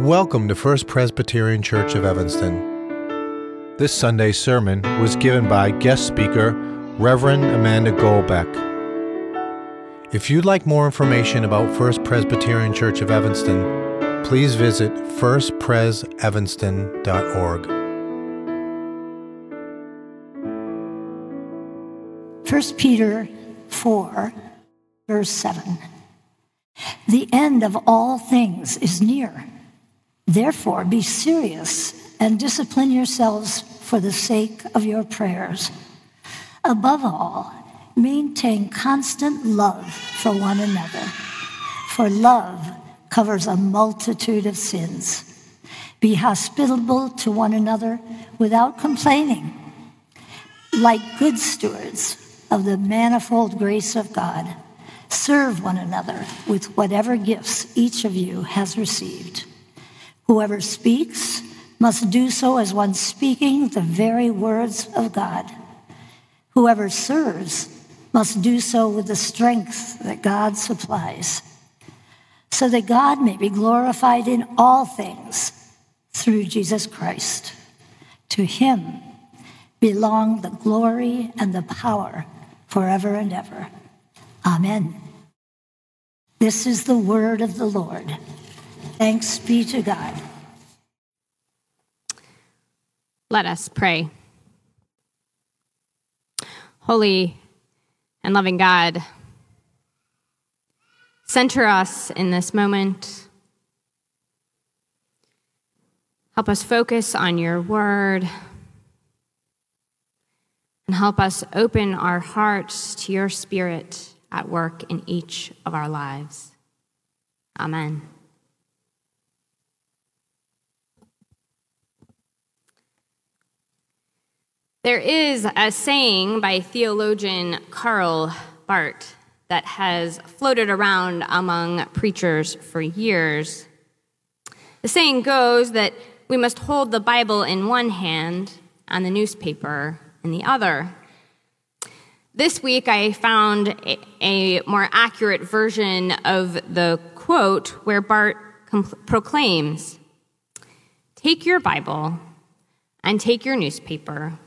Welcome to First Presbyterian Church of Evanston. This Sunday's sermon was given by guest speaker Reverend Amanda Goldbeck. If you'd like more information about First Presbyterian Church of Evanston, please visit firstpresevanston.org. 1 Peter 4, verse 7. The end of all things is near. Therefore, be serious and discipline yourselves for the sake of your prayers. Above all, maintain constant love for one another, for love covers a multitude of sins. Be hospitable to one another without complaining. Like good stewards of the manifold grace of God, serve one another with whatever gifts each of you has received. Whoever speaks must do so as one speaking the very words of God. Whoever serves must do so with the strength that God supplies, so that God may be glorified in all things through Jesus Christ. To him belong the glory and the power forever and ever. Amen. This is the word of the Lord. Thanks be to God. Let us pray. Holy and loving God, center us in this moment. Help us focus on your word and help us open our hearts to your spirit at work in each of our lives. Amen. There is a saying by theologian Karl Barth that has floated around among preachers for years. The saying goes that we must hold the Bible in one hand and the newspaper in the other. This week, I found a, a more accurate version of the quote where Barth compl- proclaims Take your Bible and take your newspaper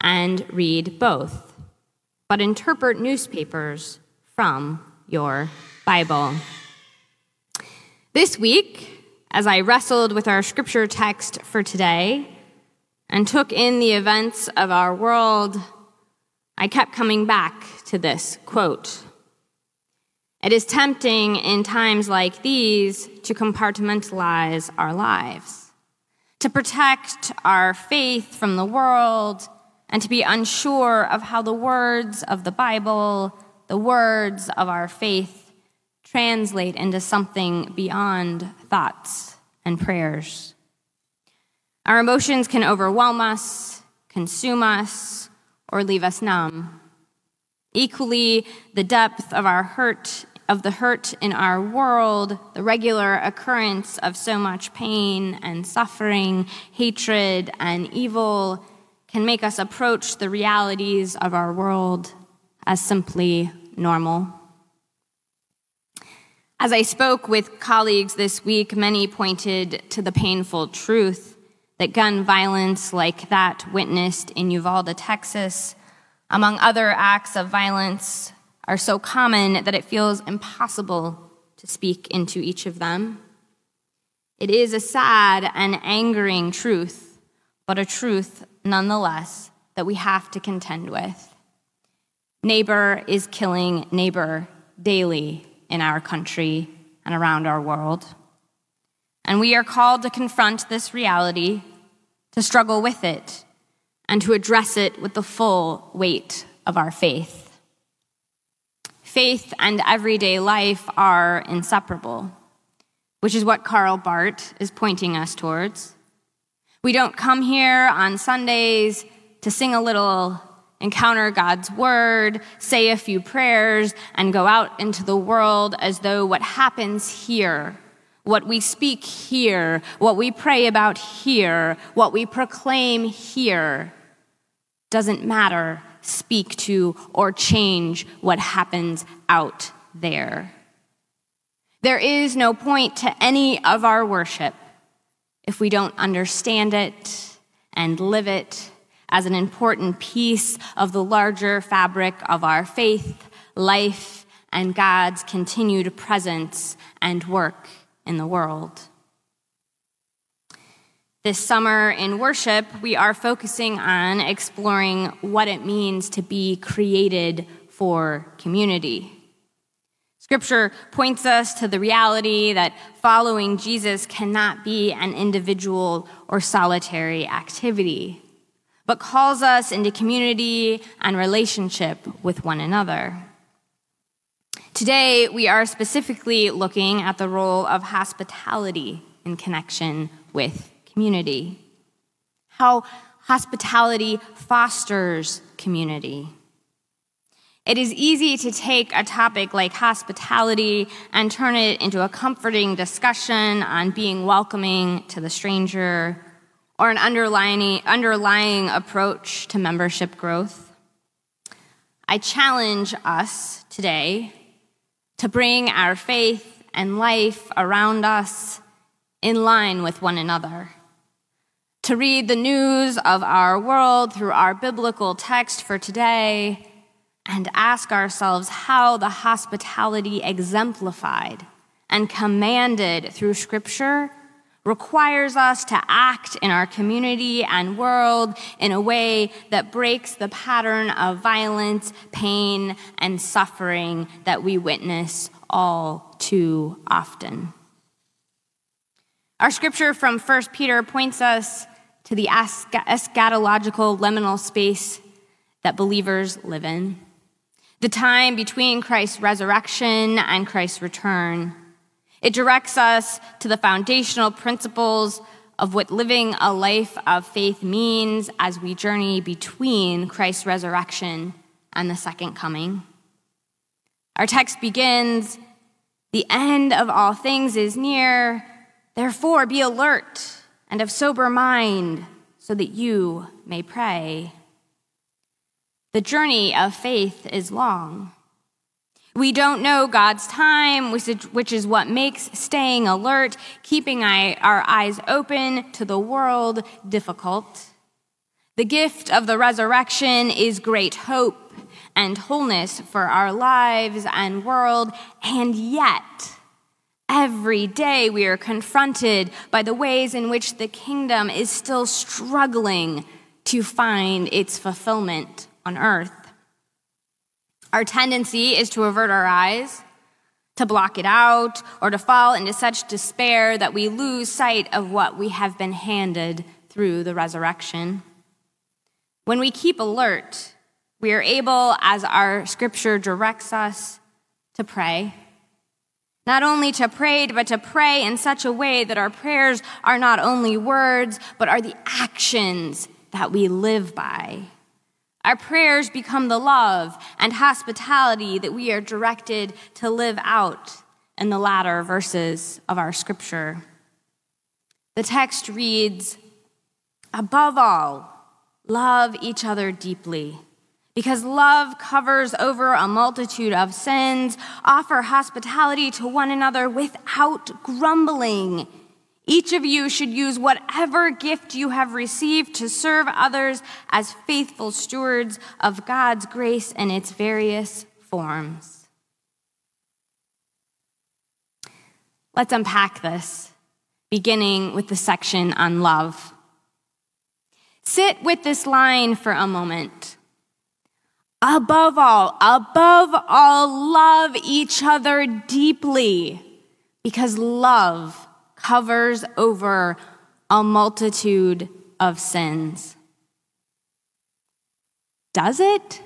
and read both, but interpret newspapers from your Bible. This week, as I wrestled with our scripture text for today and took in the events of our world, I kept coming back to this quote. It is tempting in times like these to compartmentalize our lives, to protect our faith from the world and to be unsure of how the words of the Bible, the words of our faith, translate into something beyond thoughts and prayers. Our emotions can overwhelm us, consume us, or leave us numb. Equally, the depth of our hurt, of the hurt in our world, the regular occurrence of so much pain and suffering, hatred and evil, can make us approach the realities of our world as simply normal. As I spoke with colleagues this week, many pointed to the painful truth that gun violence like that witnessed in Uvalde, Texas, among other acts of violence, are so common that it feels impossible to speak into each of them. It is a sad and angering truth, but a truth nonetheless, that we have to contend with. Neighbor is killing neighbor daily in our country and around our world. And we are called to confront this reality, to struggle with it, and to address it with the full weight of our faith. Faith and everyday life are inseparable, which is what Karl Barth is pointing us towards. We don't come here on Sundays to sing a little, encounter God's word, say a few prayers, and go out into the world as though what happens here, what we speak here, what we pray about here, what we proclaim here, doesn't matter, speak to, or change what happens out there. There is no point to any of our worship if we don't understand it and live it as an important piece of the larger fabric of our faith, life, and God's continued presence and work in the world. This summer in worship, we are focusing on exploring what it means to be created for community. Scripture points us to the reality that following Jesus cannot be an individual or solitary activity, but calls us into community and relationship with one another. Today, we are specifically looking at the role of hospitality in connection with community, how hospitality fosters community. It is easy to take a topic like hospitality and turn it into a comforting discussion on being welcoming to the stranger or an underlying, underlying approach to membership growth. I challenge us today to bring our faith and life around us in line with one another. To read the news of our world through our biblical text for today and ask ourselves how the hospitality exemplified and commanded through Scripture requires us to act in our community and world in a way that breaks the pattern of violence, pain, and suffering that we witness all too often. Our scripture from 1 Peter points us to the eschatological liminal space that believers live in the time between Christ's resurrection and Christ's return. It directs us to the foundational principles of what living a life of faith means as we journey between Christ's resurrection and the second coming. Our text begins The end of all things is near, therefore be alert and of sober mind so that you may pray. The journey of faith is long. We don't know God's time, which is what makes staying alert, keeping our eyes open to the world difficult. The gift of the resurrection is great hope and wholeness for our lives and world, and yet, every day we are confronted by the ways in which the kingdom is still struggling to find its fulfillment on earth. Our tendency is to avert our eyes, to block it out, or to fall into such despair that we lose sight of what we have been handed through the resurrection. When we keep alert, we are able, as our scripture directs us, to pray. Not only to pray, but to pray in such a way that our prayers are not only words, but are the actions that we live by. Our prayers become the love and hospitality that we are directed to live out in the latter verses of our scripture. The text reads Above all, love each other deeply. Because love covers over a multitude of sins, offer hospitality to one another without grumbling. Each of you should use whatever gift you have received to serve others as faithful stewards of God's grace in its various forms. Let's unpack this, beginning with the section on love. Sit with this line for a moment. Above all, above all, love each other deeply because love covers over a multitude of sins. Does it?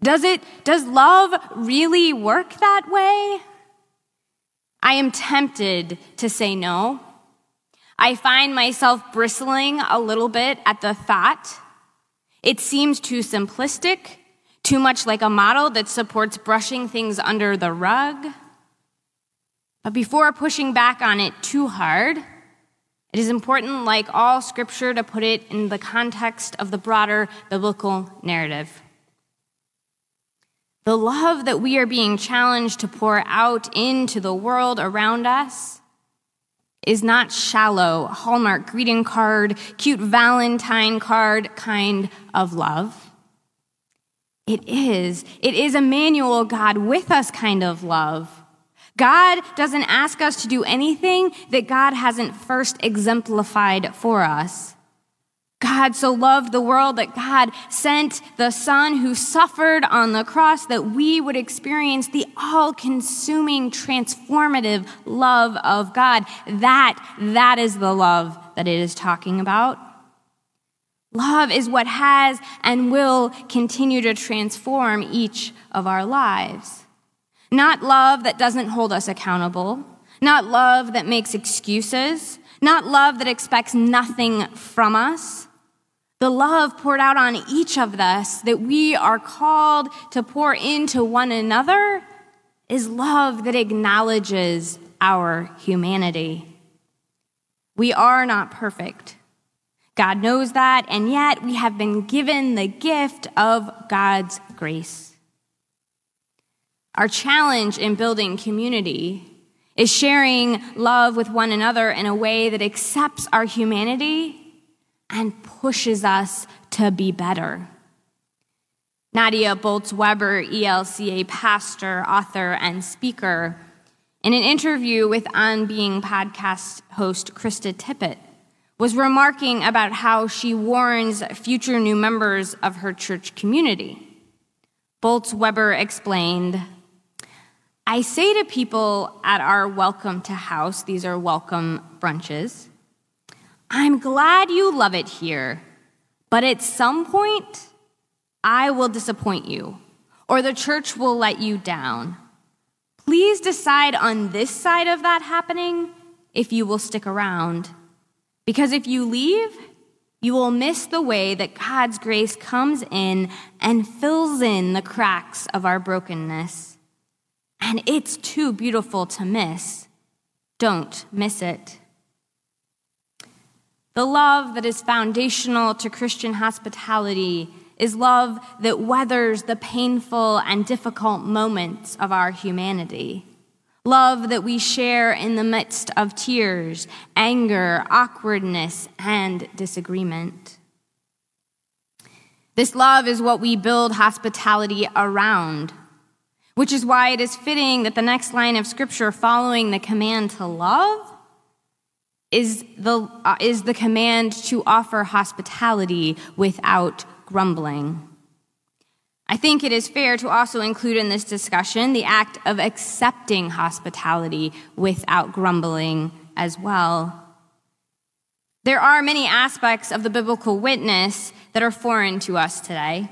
Does it, does love really work that way? I am tempted to say no. I find myself bristling a little bit at the thought. It seems too simplistic, too much like a model that supports brushing things under the rug. But before pushing back on it too hard, it is important, like all scripture, to put it in the context of the broader biblical narrative. The love that we are being challenged to pour out into the world around us is not shallow, Hallmark greeting card, cute Valentine card kind of love. It is. It is Emmanuel, God with us kind of love. God doesn't ask us to do anything that God hasn't first exemplified for us. God so loved the world that God sent the Son who suffered on the cross that we would experience the all consuming, transformative love of God. That, that is the love that it is talking about. Love is what has and will continue to transform each of our lives. Not love that doesn't hold us accountable, not love that makes excuses, not love that expects nothing from us the love poured out on each of us that we are called to pour into one another is love that acknowledges our humanity. We are not perfect. God knows that, and yet we have been given the gift of God's grace. Our challenge in building community is sharing love with one another in a way that accepts our humanity and pushes us to be better. Nadia Bolz Weber, ELCA pastor, author, and speaker, in an interview with On Being podcast host Krista Tippett, was remarking about how she warns future new members of her church community. Bolz Weber explained, I say to people at our welcome to house, these are welcome brunches, I'm glad you love it here, but at some point, I will disappoint you, or the church will let you down. Please decide on this side of that happening if you will stick around. Because if you leave, you will miss the way that God's grace comes in and fills in the cracks of our brokenness. And it's too beautiful to miss. Don't miss it. The love that is foundational to Christian hospitality is love that weathers the painful and difficult moments of our humanity. Love that we share in the midst of tears, anger, awkwardness, and disagreement. This love is what we build hospitality around, which is why it is fitting that the next line of scripture following the command to love is the, uh, is the command to offer hospitality without grumbling. I think it is fair to also include in this discussion the act of accepting hospitality without grumbling as well. There are many aspects of the biblical witness that are foreign to us today,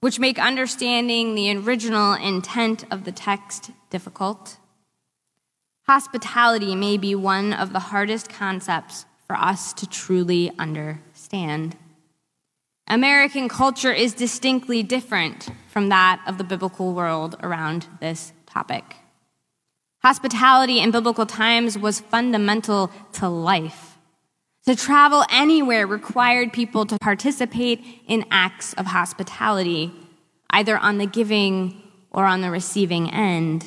which make understanding the original intent of the text difficult. Hospitality may be one of the hardest concepts for us to truly understand. American culture is distinctly different from that of the biblical world around this topic. Hospitality in biblical times was fundamental to life. To travel anywhere required people to participate in acts of hospitality, either on the giving or on the receiving end.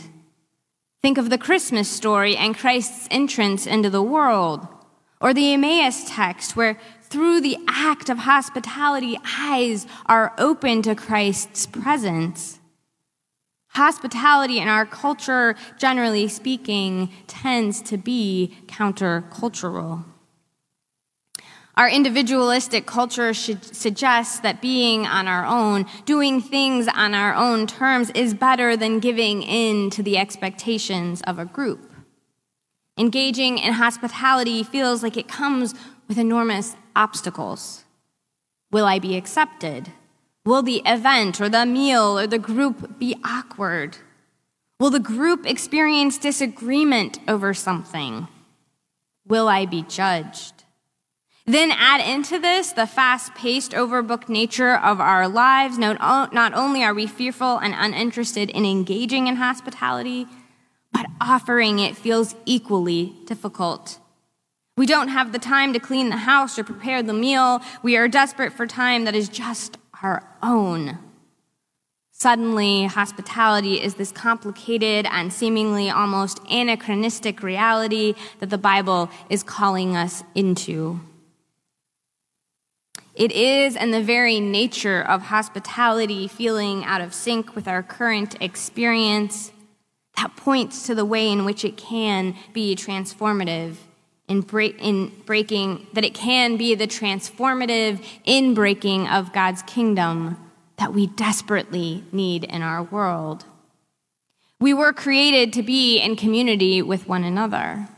Think of the Christmas story and Christ's entrance into the world, or the Emmaus text, where through the act of hospitality, eyes are open to Christ's presence. Hospitality in our culture, generally speaking, tends to be countercultural. Our individualistic culture should suggest that being on our own, doing things on our own terms, is better than giving in to the expectations of a group. Engaging in hospitality feels like it comes with enormous obstacles. Will I be accepted? Will the event or the meal or the group be awkward? Will the group experience disagreement over something? Will I be judged? Then add into this the fast paced, overbooked nature of our lives. Not, not only are we fearful and uninterested in engaging in hospitality, but offering it feels equally difficult. We don't have the time to clean the house or prepare the meal. We are desperate for time that is just our own. Suddenly, hospitality is this complicated and seemingly almost anachronistic reality that the Bible is calling us into. It is in the very nature of hospitality feeling out of sync with our current experience that points to the way in which it can be transformative in, break, in breaking, that it can be the transformative in breaking of God's kingdom that we desperately need in our world. We were created to be in community with one another.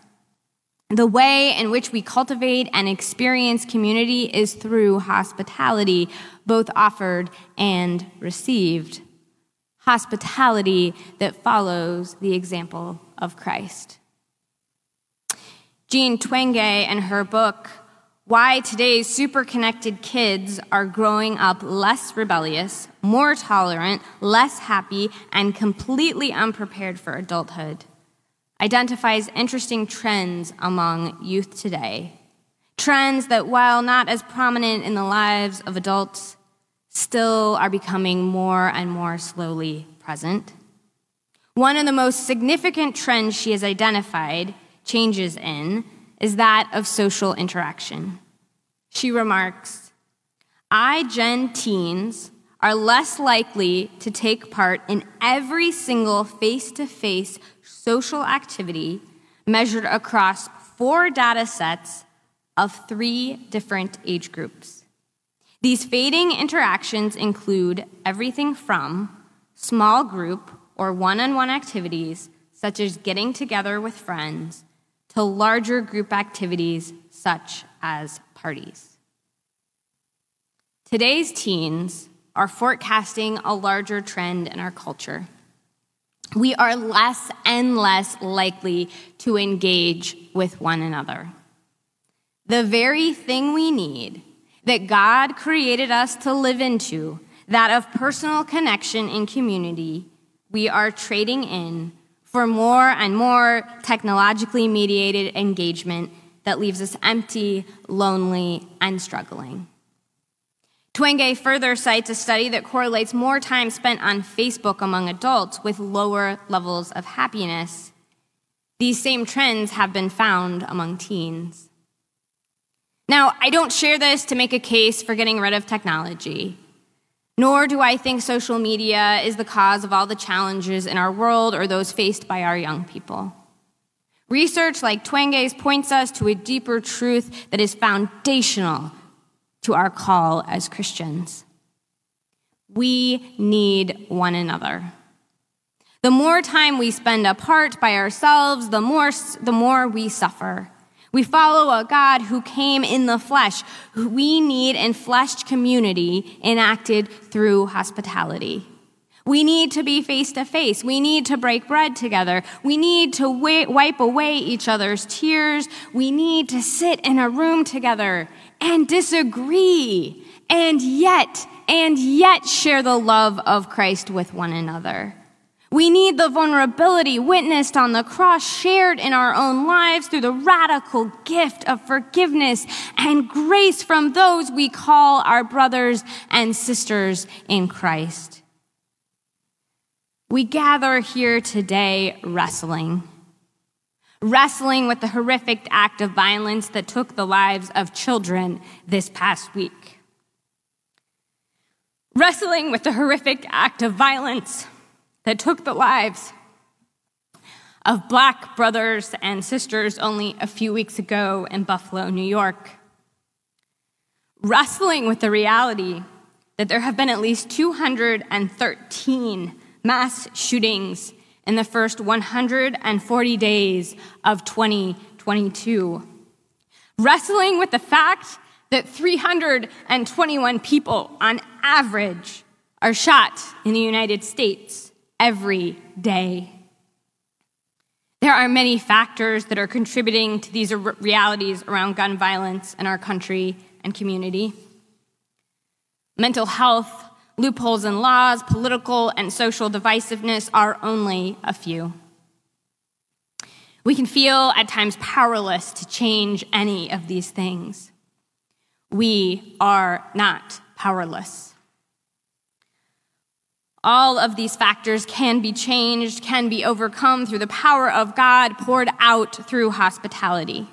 The way in which we cultivate and experience community is through hospitality, both offered and received. Hospitality that follows the example of Christ. Jean Twenge, in her book, why today's super connected kids are growing up less rebellious, more tolerant, less happy, and completely unprepared for adulthood, identifies interesting trends among youth today. Trends that, while not as prominent in the lives of adults, still are becoming more and more slowly present. One of the most significant trends she has identified changes in is that of social interaction. She remarks, iGen teens are less likely to take part in every single face to face social activity measured across four data sets of three different age groups. These fading interactions include everything from small group or one on one activities, such as getting together with friends, to larger group activities such as parties. Today's teens are forecasting a larger trend in our culture. We are less and less likely to engage with one another. The very thing we need that God created us to live into, that of personal connection and community, we are trading in for more and more technologically mediated engagement that leaves us empty, lonely, and struggling. Twenge further cites a study that correlates more time spent on Facebook among adults with lower levels of happiness. These same trends have been found among teens. Now, I don't share this to make a case for getting rid of technology. Nor do I think social media is the cause of all the challenges in our world or those faced by our young people. Research like Twenge's points us to a deeper truth that is foundational to our call as Christians. We need one another. The more time we spend apart by ourselves, the more, the more we suffer. We follow a God who came in the flesh. We need enfleshed community enacted through hospitality. We need to be face to face. We need to break bread together. We need to wipe away each other's tears. We need to sit in a room together and disagree and yet, and yet share the love of Christ with one another. We need the vulnerability witnessed on the cross shared in our own lives through the radical gift of forgiveness and grace from those we call our brothers and sisters in Christ. We gather here today wrestling. Wrestling with the horrific act of violence that took the lives of children this past week. Wrestling with the horrific act of violence that took the lives of black brothers and sisters only a few weeks ago in Buffalo, New York. Wrestling with the reality that there have been at least 213 mass shootings in the first 140 days of 2022. Wrestling with the fact that 321 people on average are shot in the United States every day. There are many factors that are contributing to these realities around gun violence in our country and community. Mental health, loopholes in laws, political and social divisiveness are only a few. We can feel at times powerless to change any of these things. We are not powerless. All of these factors can be changed, can be overcome through the power of God poured out through hospitality.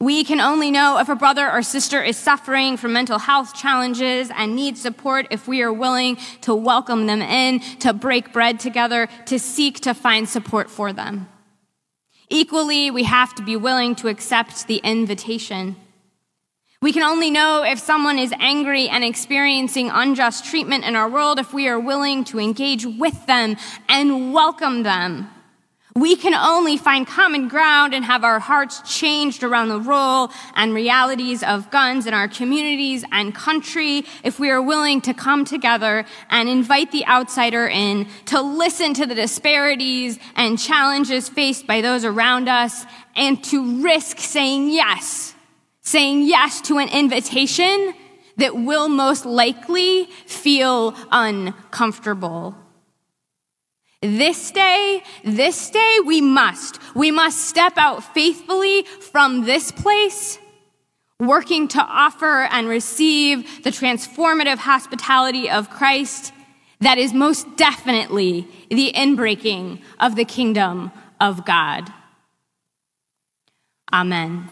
We can only know if a brother or sister is suffering from mental health challenges and needs support if we are willing to welcome them in, to break bread together, to seek to find support for them. Equally, we have to be willing to accept the invitation. We can only know if someone is angry and experiencing unjust treatment in our world if we are willing to engage with them and welcome them we can only find common ground and have our hearts changed around the role and realities of guns in our communities and country if we are willing to come together and invite the outsider in to listen to the disparities and challenges faced by those around us and to risk saying yes, saying yes to an invitation that will most likely feel uncomfortable. This day, this day, we must. We must step out faithfully from this place, working to offer and receive the transformative hospitality of Christ that is most definitely the inbreaking of the kingdom of God. Amen.